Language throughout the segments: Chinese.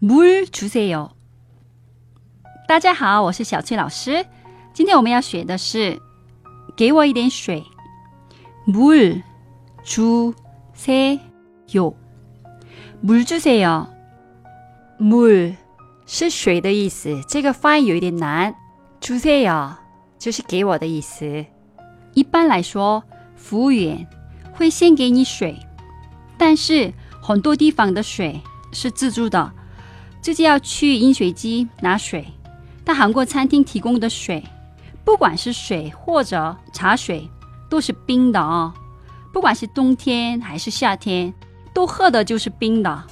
물 주세요. 大家好，我是小翠老师。今天我们要学的是给我一点水。물 주세요. 물 주세요. 물是水的意思，这个发音有一点难。주세요就是给我的意思。一般来说，服务员会先给你水，但是很多地方的水是自助的， 自己要去饮水机拿水。但韩国餐厅提供的水，不管是水或者茶水，都是冰的哦。不管是冬天还是夏天，都喝的就是冰的。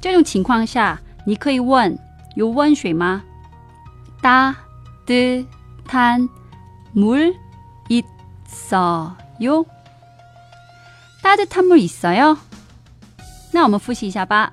这种情况下，你可以问：有温水吗？따뜻한물있어 요？ 따뜻한물있어 요？ 那我们复习一下吧。